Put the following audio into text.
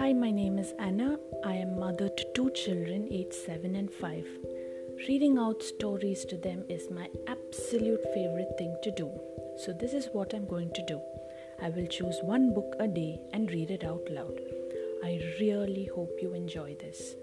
Hi, my name is Anna. I am mother to two children aged 7 and 5. Reading out stories to them is my absolute favorite thing to do. So, this is what I'm going to do. I will choose one book a day and read it out loud. I really hope you enjoy this.